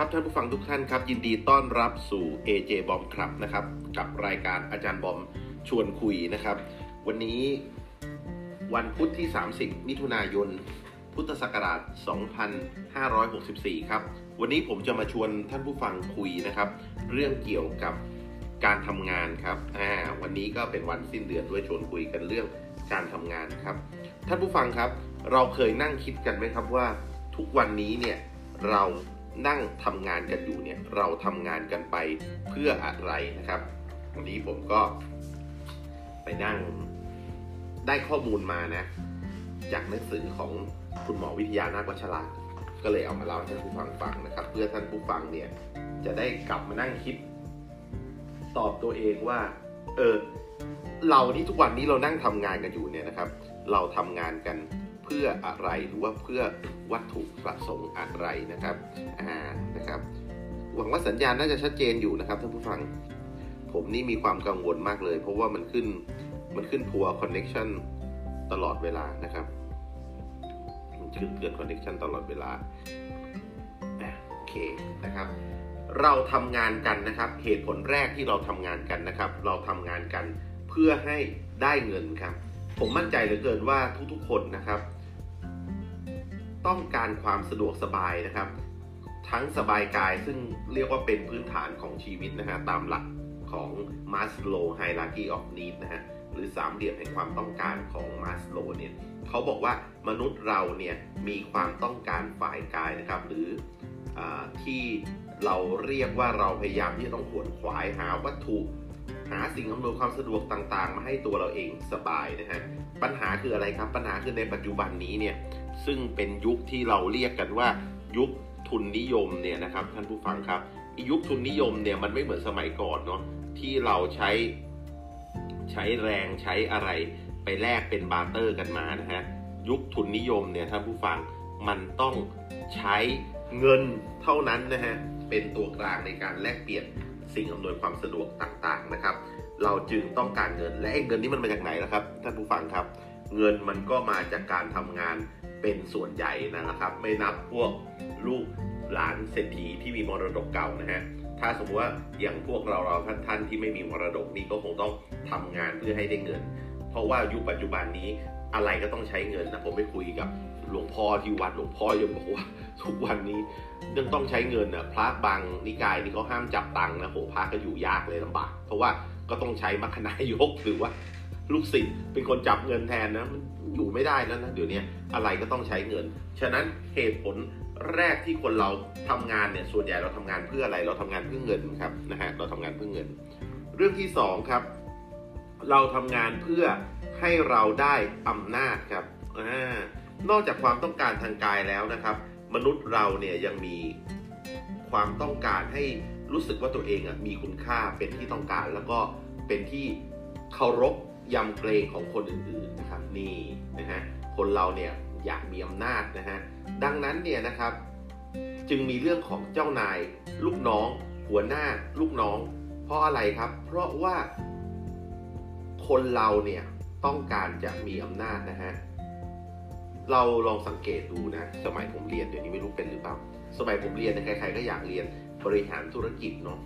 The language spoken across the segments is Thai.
ครับท่านผู้ฟังทุกท่านครับ ยินดีต้อนรับสู่ AJ บอมครับนะครับกับรายการอาจารย์บอมชวนคุยนะครับ วันนี้วันพุธที่ 30 มิถุนายน พุทธศักราช 2564 ครับ วันนี้ผมจะมาชวนท่านผู้ฟังคุยนะครับ เรื่องเกี่ยวกับการทำงานครับอ่าวันนี้ก็เป็นวันสิ้นเดือนด้วยชวนคุยกันเรื่องการทำงานครับ ท่านผู้ฟังครับ เราเคยนั่งคิดกันไหมครับว่าทุกวันนี้เนี่ยเรา นั่งทำงานกันอยู่เนี่ยเราทำงานกันไปเพื่ออะไรนะครับ วันนี้ผมก็ไปนั่งได้ข้อมูลมานะ จากหนังสือของคุณหมอวิทยานาควัชราก็เลยเอามาเล่าให้ท่านผู้ฟังฟังนะครับ เพื่อท่านผู้ฟังเนี่ยจะได้กลับมานั่งคิด ตอบตัวเองว่า เออ เราที่ทุกวันนี้เรานั่งทำงานกันอยู่เนี่ยนะครับ เราทำงานกัน เพื่ออะไรหรือว่าเพื่อวัตถุประสงค์อะไรนะครับอ่านะครับ หวังว่าสัญญาณน่าจะชัดเจนอยู่นะครับท่านผู้ฟัง ผมนี่มีความกังวลมากเลย เพราะว่ามันขึ้นมันขึ้น poor connection ตลอดเวลานะครับมันขึ้นเกิน connection ตลอดเวลาโอเคนะครับเราทำงานกันนะครับ เหตุผลแรกที่เราทำงานกันนะครับ เราทำงานกันเพื่อให้ได้เงินครับ ผมมั่นใจเหลือเกินว่าทุกๆคนนะครับ ต้องการความสะดวกสบายนะครับ ทั้งสบายกายซึ่งเรียกว่าเป็นพื้นฐานของชีวิตนะฮะตามหลักของ Maslow Hierarchy of Needs นะฮะหรือสามเหลี่ยมแห่งความต้องการของมาสโลเนี่ยเขาบอกว่ามนุษย์เราเนี่ยมีความต้องการฝ่ายกายนะครับ หรืออที่เราเรียกว่าเราพยายามที่ต้องขวนขวายหาวัตถุหาสิ่งอำนวยความสะดวกต่างๆ มาให้ตัวเราเองสบายนะฮะปัญหาคืออะไรครับปัญหาคือในปัจจุบันนี้เนี่ย ซึ่งเป็นยุคที่เราเรียกกันว่ายุคทุนนิยมเนี่ยนะครับท่านผู้ฟังครับยุคทุนนิยมเนี่ยมันไม่เหมือนสมัยก่อนเนาะที่เราใช้ใช้แรงใช้อะไรไปแลกเป็นบาร์เตอร์กันมานะฮะยุคทุนนิยมเนี่ยท่านผู้ฟังมันต้องใช้เงินเท่านั้นนะฮะเป็นตัวกลางในการแลกเปลี่ยนสิ่งอำนวยความสะดวกต่างๆนะครับ เราจึงต้องการเงินและเงินนี้มันมาจากไหนล่ะครับท่านผู้ฟังครับ เงินมันก็มาจากการทำงาน เป็นส่วนใหญ่นะครับ ไม่นับพวกลูกหลานเศรษฐีที่มีมรดกเก่านะฮะถ้าสมมติว่าอย่างพวกเราเราท่านท่านที่ไม่มีมรดกนี่ก็คงต้องทำงานเพื่อให้ได้เงิน เพราะว่ายุคปัจจุบันนี้อะไรก็ต้องใช้เงินนะผมไปคุยกับหลวงพ่อที่วัดหลวงพ่อยังบอกว่าทุกวันนี้เรื่องต้องใช้เงินนะพระบางนิกายนี่เขาห้ามจับตังค์นะโหพระก็อยู่ยากเลยลำบาก เพราะว่าก็ต้องใช้มัคคณายกหรือว่าลูกศิษย์เป็นคนจับเงินแทนนะ อยู่ไม่ได้แล้วนะเดี๋ยวนี้อะไรก็ต้องใช้เงิน ฉะนั้นเหตุผลแรกที่คนเราทำงานเนี่ยส่วนใหญ่เราทำงานเพื่ออะไร เราทำงานเพื่อเงินครับนะฮะเราทำงานเพื่อเงิน เรื่องที่สองครับ เราทำงานเพื่อให้เราได้อำนาจครับอนอกจากความต้องการทางกายแล้วนะครับ มนุษย์เราเนี่ยยังมีความต้องการให้รู้สึกว่าตัวเองอะมีคุณค่าเป็นที่ต้องการแล้วก็เป็นที่เคารพ ยำเกรงของคนอื่นๆนะครับนี่นะฮะคนเราเนี่ยอยากมีอำนาจนะฮะดังนั้นเนี่ยนะครับ จึงมีเรื่องของเจ้านาย ลูกน้อง หัวหน้า ลูกน้อง เพราะอะไรครับ เพราะว่าคนเราเนี่ยต้องการจะมีอำนาจนะฮะเราลองสังเกตดูนะ สมัยผมเรียนเดี๋ยวนี้ไม่รู้เป็นหรือเปล่า สมัยผมเรียนใครๆก็อยากเรียนบริหารธุรกิจเนาะ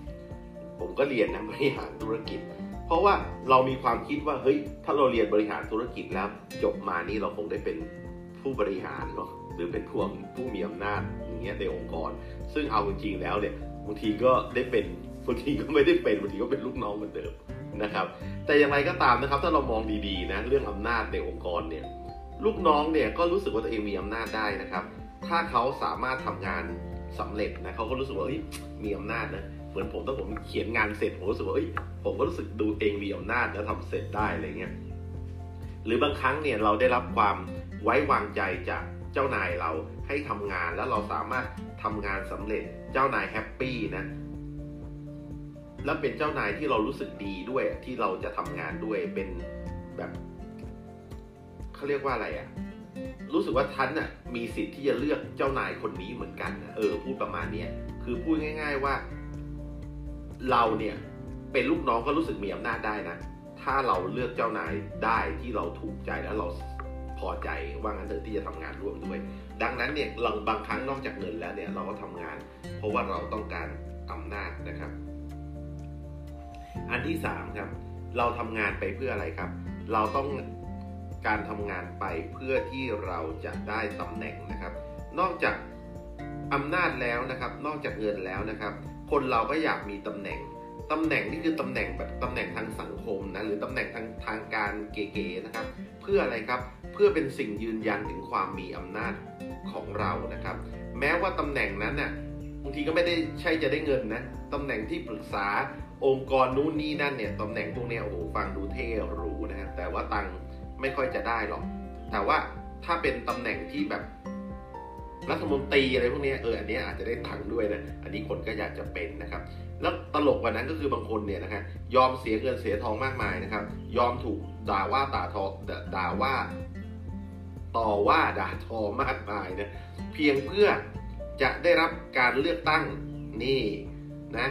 ผมก็เรียนนะบริหารธุรกิจ เพราะว่าเรามีความคิดว่าเฮ้ยถ้าเราเรียนบริหารธุรกิจแล้ว จบมานี่เราคงได้เป็นผู้บริหารเนาะหรือเป็นผู้ผู้มีอำนาจอย่างเงี้ยในองค์กร ซึ่งเอาจริงๆแล้วเนี่ยบางทีก็ได้เป็นบางทีก็ไม่ได้เป็นบางทีก็เป็นลูกน้องเหมือนเดิมนะครับ แต่อย่างไรก็ตามนะครับถ้าเรามองดีๆนะเรื่องอำนาจในองค์กรเนี่ยลูกน้องเนี่ยก็รู้สึกว่าตัวเองมีอำนาจได้นะครับ ถ้าเขาสามารถทำงานสำเร็จนะเขาก็รู้สึกว่ามีอำนาจนะ มือนผมต้องผมเขียนงานเสร็จผมรู้สึกว่าผมก็รู้สึกดูเองมีอำนาจแล้วทำเสร็จได้อะไรเงี้ยหรือบางครั้งเนี่ยเราได้รับความไว้วางใจจากเจ้านายเราให้ทำงานแล้วเราสามารถทำงานสำเร็จเจ้านายแฮปปี้นะแล้วเป็นเจ้านายที่เรารู้สึกดีด้วยที่เราจะทำงานด้วยเป็นแบบเขาเรียกว่าอะไรอะ่ะรู้สึกว่าท่านน่ะมีสิทธิ์ที่จะเลือกเจ้านายคนนี้เหมือนกันนะเออพูดประมาณเนี้ยคือพูดง่าย ๆ ว่า เราเนี่ยเป็นลูกน้องก็รู้สึกมีอำนาจได้นะ ถ้าเราเลือกเจ้านายได้ที่เราถูกใจแล้วเราพอใจว่างั้นเถอะที่จะทำงานร่วมด้วย ดังนั้นเนี่ยเราบางครั้งนอกจากเงินแล้วเนี่ยเราก็ทำงาน เพราะว่าเราต้องการอำนาจนะครับ อันที่สามครับเราทำงานไปเพื่ออะไรครับ เราต้องการทำงานไปเพื่อที่เราจะได้ตำแหน่งนะครับ นอกจากอำนาจแล้วนะครับ นอกจากเงินแล้วนะครับ คนเราก็อยากมีตำแหน่งตำแหน่งนี่คือตำแหน่งแบบตำแหน่งทางสังคมนะหรือตำแหน่งทางทางการเก๋ๆนะครับ เพื่ออะไรครับเพื่อเป็นสิ่งยืนยันถึงความมีอำนาจของเรานะครับ แม้ว่าตำแหน่งนั้นน่ะบางทีก็ไม่ได้ใช่จะได้เงินนะตำแหน่งที่ปรึกษาองค์กรนู้นนี่นั่นเนี่ยตำแหน่งพวกนี้โอ้โหฟังดูเท่หรูนะฮะแต่ว่าตังค์ไม่ค่อยจะได้หรอก แต่ว่าถ้าเป็นตำแหน่งที่แบบ รัฐมนตรีอะไรพวกนี้เอออันนี้อาจจะได้ตังค์ด้วยนะอันนี้คนก็อยากจะเป็นนะครับ แล้วตลกกว่านั้นก็คือบางคนเนี่ยนะครับยอมเสียเงินเสียทองมากมายนะครับ ยอมถูกด่าว่าด่าทอด่าว่า ต่อว่าด่าทอมากมายนะเพียงเพื่อจะได้รับการเลือกตั้งนี่นะ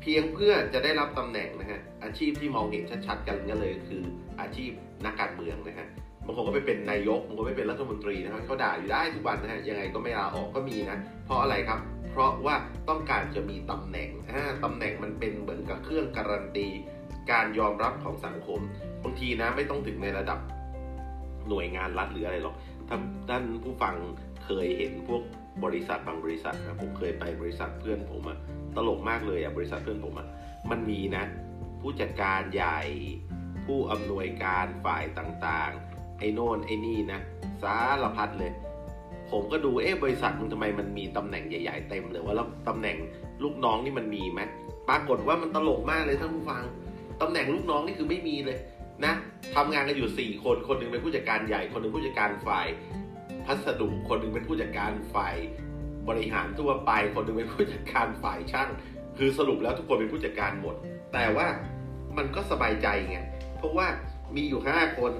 เพียงเพื่อจะได้รับตำแหน่งนะฮะอาชีพที่มองเห็นชัดๆกันก็เลยคืออาชีพนักการเมืองนะฮะ บางคนก็ไปเป็นนายกบางคนไปเป็นรัฐมนตรีนะครับเขาด่าอยู่ได้ทุกวันนะฮะยังไงก็ไม่ลาออกก็มีนะเพราะอะไรครับ เพราะว่าต้องการจะมีตำแหน่งตำแหน่งมันเป็นเหมือนกับเครื่องการันตี การยอมรับของสังคมบางทีนะไม่ต้องถึงในระดับหน่วยงานรัฐหรืออะไรหรอกท่านท่านผู้ฟังเคยเห็นพวกบริษัทบางบริษัทนะผมเคยไปบริษัทเพื่อนผมอะตลกมากเลยอะบริษัทเพื่อนผมอะมันมีนะ ผู้จัดการใหญ่ผู้อำนวยการฝ่ายต่างๆ อ้โน่นไอ้นี่นะสารพัดเลย ผมก็ดูเอ๊ะบริษัทมึงทำไมมันมีตำแหน่งใหญ่ ๆ เต็มเลยว่าแล้วตำแหน่งลูกน้องนี่มันมีไหมปรากฏว่ามันตลกมากเลยท่านผู้ฟังตำแหน่งลูกน้องนี่คือไม่มีเลยนะทำงานกันอยู่ 4 คนคนหนึ่งเป็นผู้จัดการใหญ่ คนหนึ่งผู้จัดการฝ่ายพัสดุคนหนึ่งเป็นผู้จัดการฝ่ายบริหารทั่วไป คนหนึ่งเป็นผู้จัดการฝ่ายช่าง คือสรุปแล้วทุกคนเป็นผู้จัดการหมด แต่ว่ามันก็สบายใจไงเพราะว่ามีอยู่ห้าคน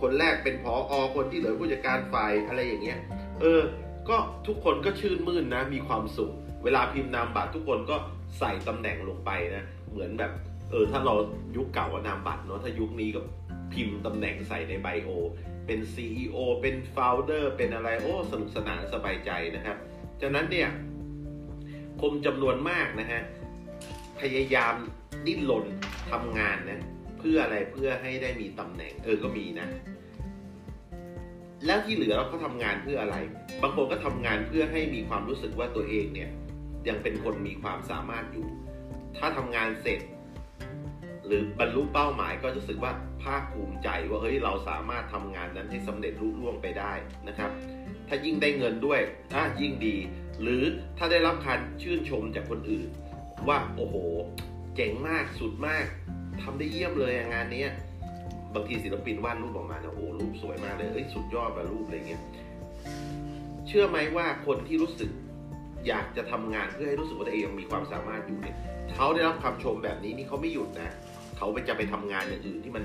คนแรกเป็นผออคนที่เหลือผู้จัดการฝ่ายอะไรอย่างเงี้ย เออ ก็ทุกคนก็ชื่นมื่นนะ มีความสุข เวลาพิมพ์นามบัตรทุกคนก็ใส่ตำแหน่งลงไปนะ เหมือนแบบ เออ ถ้าเรายุคเก่านามบัตรเนาะ ถ้ายุคนี้ก็พิมพ์ตำแหน่งใส่ในไบโอ เป็น CEO เป็น Founder เป็นอะไร โอ้ สนุกสนานสบายใจนะครับจากนั้นเนี่ยคนจำนวนมากนะฮะ พยายามดิ้นรนทำงานนะ เพื่ออะไรเพื่อให้ได้มีตำแหน่ง เออก็มีนะ แล้วที่เหลือเราก็ทำงานเพื่ออะไร บางคนก็ทำงานเพื่อให้มีความรู้สึกว่าตัวเองเนี่ย ยังเป็นคนมีความสามารถอยู่ ถ้าทำงานเสร็จ หรือบรรลุเป้าหมายก็รู้สึกว่าภาคภูมิใจว่าเฮ้ยเราสามารถทำงานนั้นให้สำเร็จรุ่ล่วงไปได้นะครับ ถ้ายิ่งได้เงินด้วยอะยิ่งดี หรือถ้าได้รับการชื่นชมจากคนอื่น ว่าโอ้โห เจ๋งมากสุดมาก ทำได้เยี่ยมเลยงานนี้บางทีศิลปินวาดรูปออกมาเนี่ยโอ้รูปสวยมากเลยเอ้ยสุดยอดแบบรูปอะไรเงี้ยเชื่อไหมว่าคนที่รู้สึกอยากจะทำงานเพื่อให้รู้สึกว่าตัวเองมีความสามารถอยู่เนี่ยเขาได้รับคำชมแบบนี้นี่เขาไม่หยุดนะเขาไปจะไปทำงานอย่างอื่นที่มัน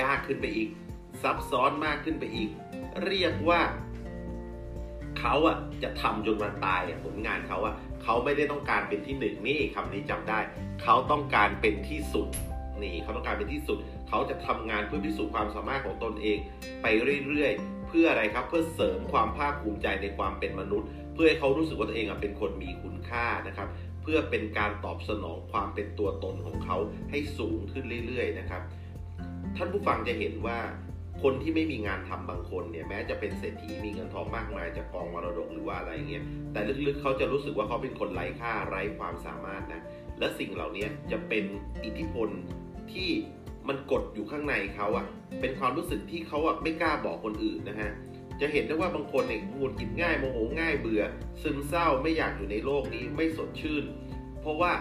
ยากขึ้นไปอีก ซับซ้อนมากขึ้นไปอีก เรียกว่าเขาอะจะทำจนวันตายอะผลงานเขาอะเขาไม่ได้ต้องการเป็นที่หนึ่งนี่คำนี้จำได้ เขาต้องการเป็นที่สุด นีเขาต้องการเป็นที่สุด เขาจะทำงานเพื่อพิสูจน์ความสามารถของตนเอง ไปเรื่อยๆ เพื่ออะไรครับ เพื่อเสริมความภาคภูมิใจในความเป็นมนุษย์ เพื่อให้เขารู้สึกว่าตัวเองเป็นคนมีคุณค่านะครับ เพื่อเป็นการตอบสนองความเป็นตัวตนของเขาให้สูงขึ้นเรื่อยๆนะครับ ท่านผู้ฟังจะเห็นว่าคนที่ไม่มีงานทำบางคนเนี่ยแม้จะเป็นเศรษฐีมีเงินทองมากมายจากกองมรดกหรือว่าอะไรเงี้ยแต่ลึกๆเขาจะรู้สึกว่าเขาเป็นคนไร้ค่าไร้ความสามารถนะและสิ่งเหล่านี้จะเป็นอิทธิพล ที่มันกดอยู่ข้างในเขาอะเป็นความรู้สึกที่เขาอะไม่กล้าบอกคนอื่นนะฮะ จะเห็นได้ว่าบางคนเนี่ยหงุดหงิดง่ายโมโหง่ายเบื่อ ซึมเศร้าไม่อยากอยู่ในโลกนี้ไม่สดชื่น เพราะว่า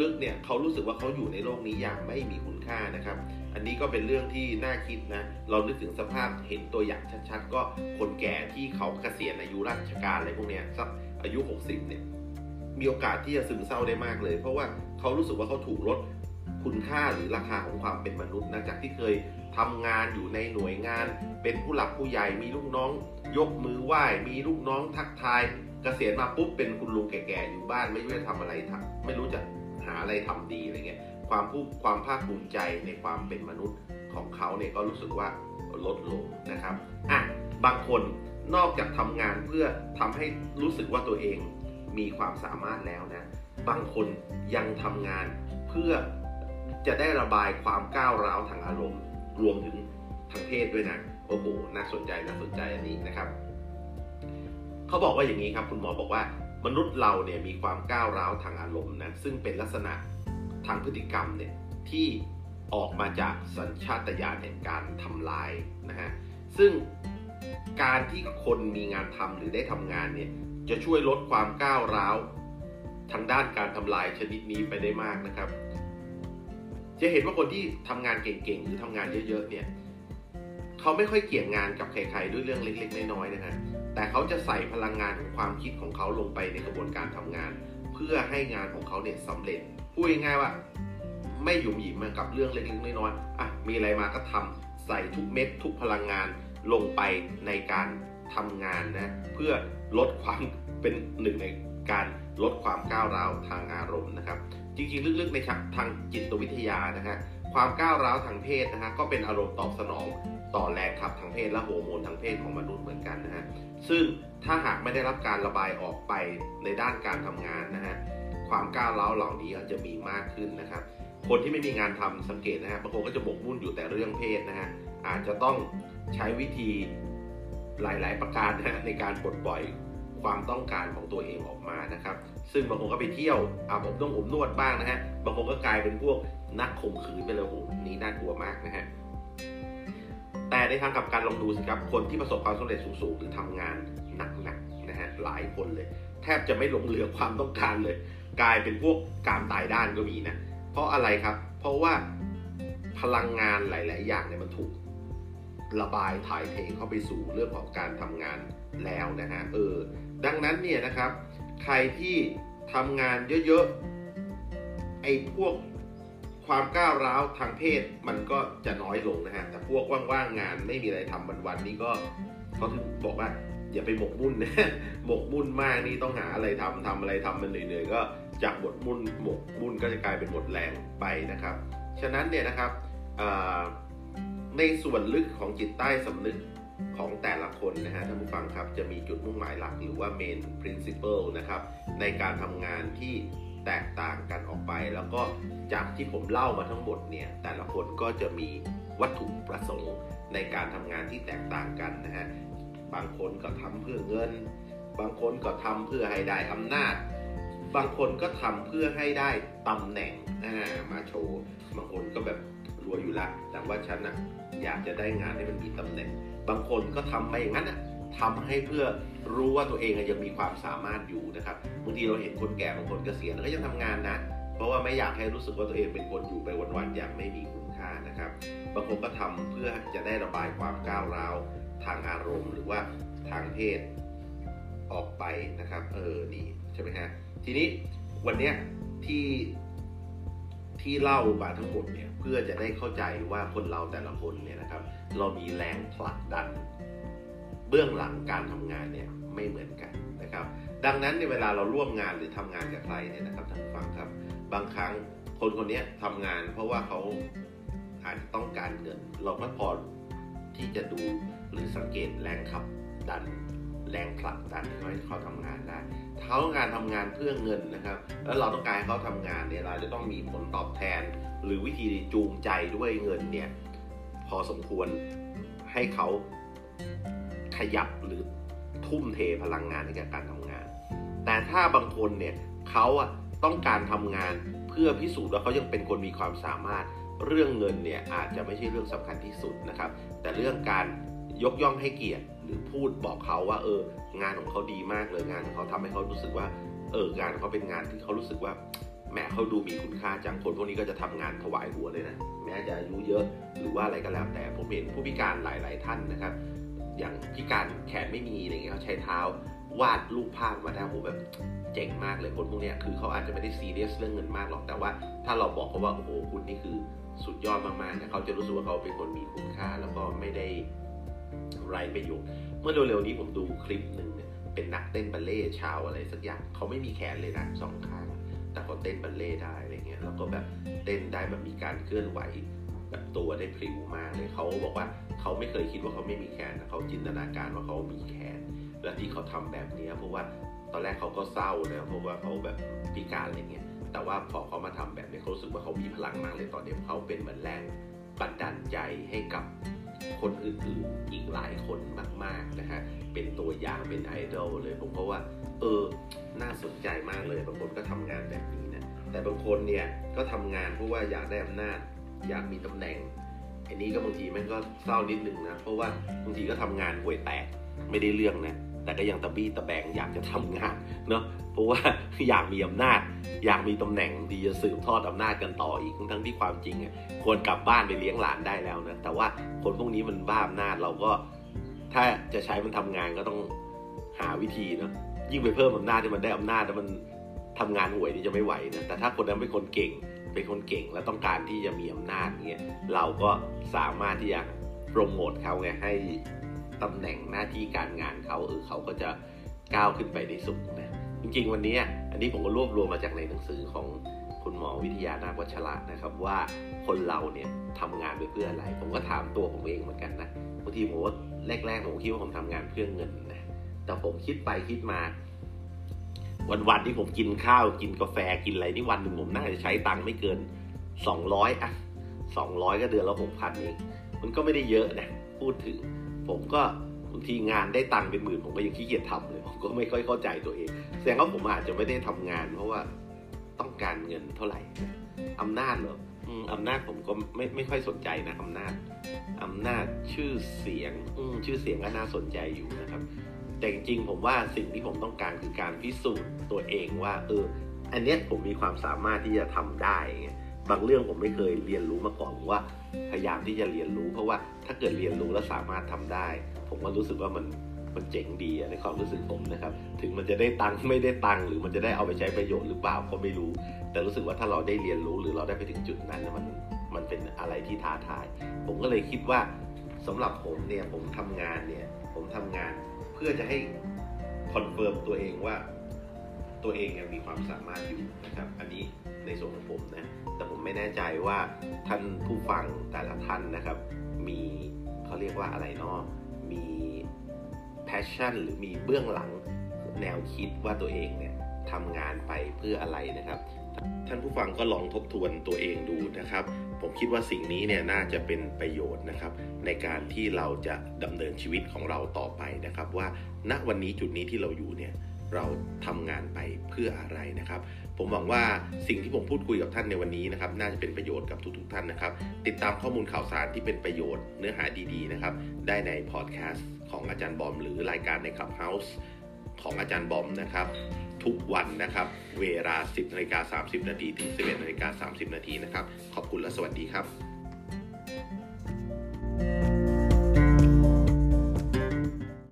ลึกๆเนี่ยเขารู้สึกว่าเขาอยู่ในโลกนี้อย่างไม่มีคุณค่านะครับ อันนี้ก็เป็นเรื่องที่น่าคิดนะ เรานึกถึงสภาพเห็นตัวอย่างชัดๆ ก็คนแก่ที่เขาเกษียณอายุราชการอะไรพวกเนี้ยสักอายุ 60เนี่ยมีโอกาสที่จะซึมเศร้าได้มากเลย เพราะว่าเขารู้สึกว่าเขาถูกลด คุณค่าหรือราคาของความเป็นมนุษย์นะจากที่เคยทำงานอยู่ในหน่วยงาน เป็นผู้หลักผู้ใหญ่มีลูกน้อง ยกมือไหว้ มีลูกน้องทักทายเกษียณมาปุ๊บเป็นคุณลุงแก่ๆอยู่บ้านไม่รู้จะทำอะไรทำไม่รู้จะหาอะไรทำดีอะไรเงี้ยความผู้ความภาคภูมิใจในความเป็นมนุษย์ของเขาเนี่ยก็รู้สึกว่าลดลงนะครับอะบางคนนอกจากทำงานเพื่อทำให้รู้สึกว่าตัวเองมีความสามารถแล้วนะ บางคนยังทำงานเพื่อ จะได้ระบายความก้าวร้าวทางอารมณ์ รวมถึงทางเพศด้วยนะโอ้โหน่าสนใจน่าสนใจอันนี้นะครับเขาบอกว่าอย่างนี้ครับคุณหมอบอกว่ามนุษย์เราเนี่ยมีความก้าวร้าวทางอารมณ์นะซึ่งเป็นลักษณะทางพฤติกรรมเนี่ยที่ออกมาจากสัญชาตญาณแห่งการทำลายนะฮะซึ่งการที่คนมีงานทำหรือได้ทำงานเนี่ยจะช่วยลดความก้าวร้าวทางด้านการทำลายชนิดนี้ไปได้มากนะครับ จะเห็นว่าคนที่ทำงานเก่งๆหรือทำงานเยอะๆเนี่ยเขาไม่ค่อยเกี่ยงงานกับใครๆด้วยเรื่องเล็กๆน้อยๆนะฮะแต่เขาจะใส่พลังงานของความคิดของเขาลงไปในกระบวนการทำงาน เพื่อให้งานของเขาเนี่ยสำเร็จพูดง่ายๆว่า ไม่หยุมหยิมกับเรื่องเล็กๆน้อยๆอะมีอะไรมาก็ทำใส่ทุกเม็ดทุกพลังงานลงไปในการทำงานนะเพื่อลดความเป็นหนึ่งในการลดความก้าวร้าวทางอารมณ์นะครับ จริงๆ ลึกๆ ในทางจิตวิทยานะฮะความก้าวร้าวทางเพศนะฮะก็เป็นอารมณ์ตอบสนองต่อแรงขับทางเพศและโฮอร์โมนทางเพศของมนุษย์เหมือนกันนะฮะซึ่งถ้าหากไม่ได้รับการระบายออกไปในด้านการทำงานนะฮะความก้าวร้าวเหล่านี้จะมีมากขึ้นนะครับ คนที่ไม่มีงานทำสังเกตนะฮะบางคนก็จะบกมุ่นอยู่แต่เรื่องเพศนะฮะอาจจะต้องใช้วิธีหลาย ๆ ประการนะฮะในการปลดปล่อย ความต้องการของตัวเองออกมานะครับ ซึ่งบางคนก็ไปเที่ยวอาบอบต้องอมนวดบ้างนะฮะ บางคนก็กลายเป็นพวกนักข่มขืนไปเลยโหนี่น่ากลัวมากนะฮะ แต่ในทางกับการลองดูสิครับ คนที่ประสบความสำเร็จสูงๆ หรือทำงานหนักๆนะฮะ หลายคนเลย แทบจะไม่หลงเหลือความต้องการเลย กลายเป็นพวกการตายด้านก็มีนะ เพราะอะไรครับ เพราะว่าพลังงานหลาย ๆ อย่างเนี่ยมันถูก ระบายถ่ายเทเข้าไปสู่เรื่องของการทำงานแล้วนะฮะเออดังนั้นเนี่ยนะครับ ใครที่ทำงานเยอะๆไอ้พวกความก้าวร้าวทางเพศมันก็จะน้อยลงนะฮะแต่พวกว่างๆงานไม่มีอะไรทำวันๆนี้ก็เขาถึงบอกว่าอย่าไปหมกมุ่นนะหมกมุ่นมากนี่ต้องหาอะไรทำทำอะไรทำมันเหนื่อยๆก็จากหมดมุ่นหมกมุ่นก็จะกลายเป็นหมดแรงไปนะครับ ฉะนั้นเนี่ยนะครับ ในส่วนลึกของจิตใต้สำนึกของแต่ละคนนะฮะท่านผู้ฟังครับจะมีจุดมุ่งหมายหลักหรือว่า main principle นะครับในการทำงานที่แตกต่างกันออกไป แล้วก็จากที่ผมเล่ามาทั้งหมดเนี่ยแต่ละคนก็จะมีวัตถุประสงค์ในการทำงานที่แตกต่างกันนะฮะบางคนก็ทำเพื่อเงิน บางคนก็ทำเพื่อให้ได้อำนาจ บางคนก็ทำเพื่อให้ได้ตำแหน่งมาโชว์ บางคนก็แบบรวยอยู่ล้วแต่ว่าฉันอะ อยากจะได้งานให้มันมีตำแหน่ง บางคนก็ทำไปอย่างนั้นอะทำให้เพื่อรู้ว่าตัวเองยังมีความสามารถอยู่นะครับบางทีเราเห็นคนแก่บางคนเกษียณแล้วก็ยังทำงานนะเพราะว่าไม่อยากให้รู้สึกว่าตัวเองเป็นคนอยู่ไปวันๆอย่างไม่มีคุณค่านะครับ บางคนก็ทำเพื่อจะได้ระบายความก้าวร้าวทางอารมณ์ หรือว่าทางเพศออกไปนะครับ เออนี่ใช่ไหมฮะทีนี้วันเนี้ยที่ที่เล่ามาทั้งหมดเนี่ย พื่อจะได้เข้าใจว่าคนเราแต่ละคนเนี่ยนะครับ เรามีแรงผลักดัน เบื้องหลังการทำงานเนี่ยไม่เหมือนกันนะครับ ดังนั้นในเวลาเราร่วมงานหรือทำงานกับใครเนี่ยนะครับท่านผู้ฟังครับ บางครั้งคนคนนี้ทำงาน เพราะว่าเขาอาจจะต้องการเงิน เราไม่พอที่จะดูหรือสังเกตแรงขับดัน แรงผลักดันให้เขาทำงานได้เขางารทำงานเพื่อเงินนะครับ แล้วเราต้องการให้เขาทำงานเนี่ยเราจะต้องมีผลตอบแทน หรือวิธีจูงใจด้วยเงินเนี่ยพอสมควรให้เขาขยับหรือทุ่มเทพลังงานในการทำงาน แต่ถ้าบางคนเนี่ยเขาอะต้องการทำงานเพื่อพิสูจน์ว่าเขายังเป็นคนมีความสามารถเรื่องเงินเนี่ยอาจจะไม่ใช่เรื่องสำคัญที่สุดนะครับ แต่เรื่องการยกย่องให้เกียรติ พูดบอกเขาว่า เออ งานของเขาดีมากเลยงานของเขาทำให้เขารู้สึกว่า เอองานของเขาเป็นงานที่เขารู้สึกว่าแม้เขาดูมีคุณค่าจังคนพวกนี้ก็จะทำงานถวายหัวเลยนะแม้จะอายุเยอะหรือว่าอะไรก็แล้วแต่ผมเห็นผู้พิการหลาย ๆ ท่านนะครับ อย่างพิการแขนไม่มีอะไรเงี้ยเขาใช้เท้าวาดรูปภาพมาได้โหแบบเจ๋งมากเลยคนพวกนี้คือเขาอาจจะไม่ได้ซีเรียสเรื่องเงินมากหรอกแต่ว่า ถ้าเราบอกเขาว่าโอ้โหคุณนี่คือสุดยอดมากๆเนี่ยเขาจะรู้สึกว่าเขาเป็นคนมีคุณค่า แล้วก็ไม่ได้ไร้ประโยชน์ เมื่อเร็วๆนี้ผมดูคลิปหนึ่งเป็นนักเต้นบัลเล่ชาวอะไรสักอย่างเขาไม่มีแขนเลยนะสองข้างแต่เขาเต้นบัลเล่ได้อะไรเงี้ยแล้วก็แบบเต้นได้แบบมีการเคลื่อนไหวแบบตัวได้พริ้วมากเลยเขาบอกว่าเขาไม่เคยคิดว่าเขาไม่มีแขนเขาจินตนาการว่าเขามีแขน และที่เขาทำแบบนี้เพราะว่าตอนแรกเขาก็เศร้านะเพราะว่าเขาแบบพิการอะไรเงี้ยแต่ว่าพอเขามาทำแบบนี้เขาสึกว่าเขามีพลังมากเลยตอนนี้เขาเป็นเหมือนแรงบันดาลใจให้กับ คนอื่นๆอีกหลายคนมากๆนะฮะเป็นตัวอย่างเป็นไอดอลเลย ผมก็ว่า เออ น่าสนใจมากเลยบางคนก็ทำงานแบบนี้นะแต่บางคนเนี่ยก็ทำงานเพราะว่าอยากได้อำนาจ อยากมีตำแหน่งอันนี้ก็บางทีมันก็เศร้านิดนึงนะเพราะว่าบางทีก็ทำงานห่วยแตกไม่ได้เรื่องนะ แต่ก็ยังตะบี้ตะแบงอยากจะทำงานเนาะเพราะว่าอยากมีอำนาจ อยากมีตำแหน่งที่จะสืบทอดอำนาจกันต่ออีกทั้งที่ความจริงอะควรกลับบ้านไปเลี้ยงหลานได้แล้วนะแต่ว่าคนพวกนี้มันบ้าอำนาจเราก็ ถ้าจะใช้มันทำงานก็ต้องหาวิธีเนาะยิ่งไปเพิ่มอำนาจที่มันได้อำนาจแล้วมันทำงานห่วยนี่จะไม่ไหวนะแต่ถ้าคนนั้นเป็นคนเก่งเป็นคนเก่งแล้วต้องการที่จะมีอำนาจเงี้ยเราก็สามารถที่จะโปรโมทเขาไงให้ ตำแหน่งหน้าที่การงานเขาเออเขาก็จะก้าวขึ้นไปในสุดนะจริง ๆ วันนี้อันนี้ผมก็รวบรวมมาจากในหนังสือของคุณหมอวิทยานาควัชระนะครับว่าคนเราเนี่ยทำงานไปเพื่ออะไร ผมก็ถามตัวผมเองเหมือนกันนะบางทีผมว่าแรกๆผมคิดว่าผมทำงานเพื่อเงินนะแต่ผมคิดไปคิดมา วันๆที่ผมกินข้าวกินกาแฟกินอะไรนี่วันหนึ่งผมน่าจะใช้ตังค์ไม่เกินสองร้อยอะสองร้อยก็เดือนละหกพันเองมันก็ไม่ได้เยอะนะพูดถึง ผมก็บางทีงานได้ตังค์เป็นหมื่นผมก็ยังขี้เกียจทำเลย ผมก็ไม่ค่อยเข้าใจตัวเอง แสดงว่าผมอาจจะไม่ได้ทำงาน เพราะว่าต้องการเงินเท่าไหร่อำนาจเหรออำนาจผมก็ไม่ไม่ค่อยสนใจนะอำนาจอำนาจชื่อเสียงชื่อเสียงก็น่าสนใจอยู่นะครับ แต่จริงๆผมว่าสิ่งที่ผมต้องการคือการพิสูจน์ตัวเองว่าเอออันเนี้ยผมมีความสามารถที่จะทำได้ บางเรื่องผมไม่เคยเรียนรู้มาก่อนว่า พยายามที่จะเรียนรู้ เพราะว่าถ้าเกิดเรียนรู้แล้วสามารถทำได้ ผมก็รู้สึกว่ามันมันเจ๋งดีในความรู้สึกผมนะครับ ถึงมันจะได้ตังค์ไม่ได้ตังค์หรือมันจะได้เอาไปใช้ประโยชน์หรือเปล่าก็ไม่รู้ แต่รู้สึกว่าถ้าเราได้เรียนรู้หรือเราได้ไปถึงจุดนั้นมันมันเป็นอะไรที่ท้าทาย ผมก็เลยคิดว่าสำหรับผมเนี่ยผมทำงานเนี่ยผมทำงานเพื่อจะให้ confirm ตัวเองว่า ตัวเองยังมีความสามารถอยู่นะครับ อันนี้ ในส่วนของผมนะ แต่ผมไม่แน่ใจว่าท่านผู้ฟังแต่ละท่านนะครับ มีเขาเรียกว่าอะไรเนาะมี passion หรือมีเบื้องหลังแนวคิดว่าตัวเองเนี่ยทำงานไปเพื่ออะไรนะครับ ท่านผู้ฟังก็ลองทบทวนตัวเองดูนะครับ ผมคิดว่าสิ่งนี้เนี่ยน่าจะเป็นประโยชน์นะครับ ในการที่เราจะดำเนินชีวิตของเราต่อไปนะครับ ว่าณวันนี้จุดนี้ที่เราอยู่เนี่ยเราทำงานไปเพื่ออะไรนะครับ ผมหวังว่าสิ่งที่ผมพูดคุยกับท่านในวันนี้นะครับ น่าจะเป็นประโยชน์กับทุกๆท่านนะครับ ติดตามข้อมูลข่าวสารที่เป็นประโยชน์เนื้อหาดีๆนะครับ ได้ในพอดแคสต์ของอาจารย์บอม หรือรายการใน Clubhouse ของอาจารย์บอมนะครับ ทุกวันนะครับ เวลา 10นาฬิกา30 นาทีถึง 11นาฬิกา30 นาทีนะครับ ขอบคุณและสวัสดีครับ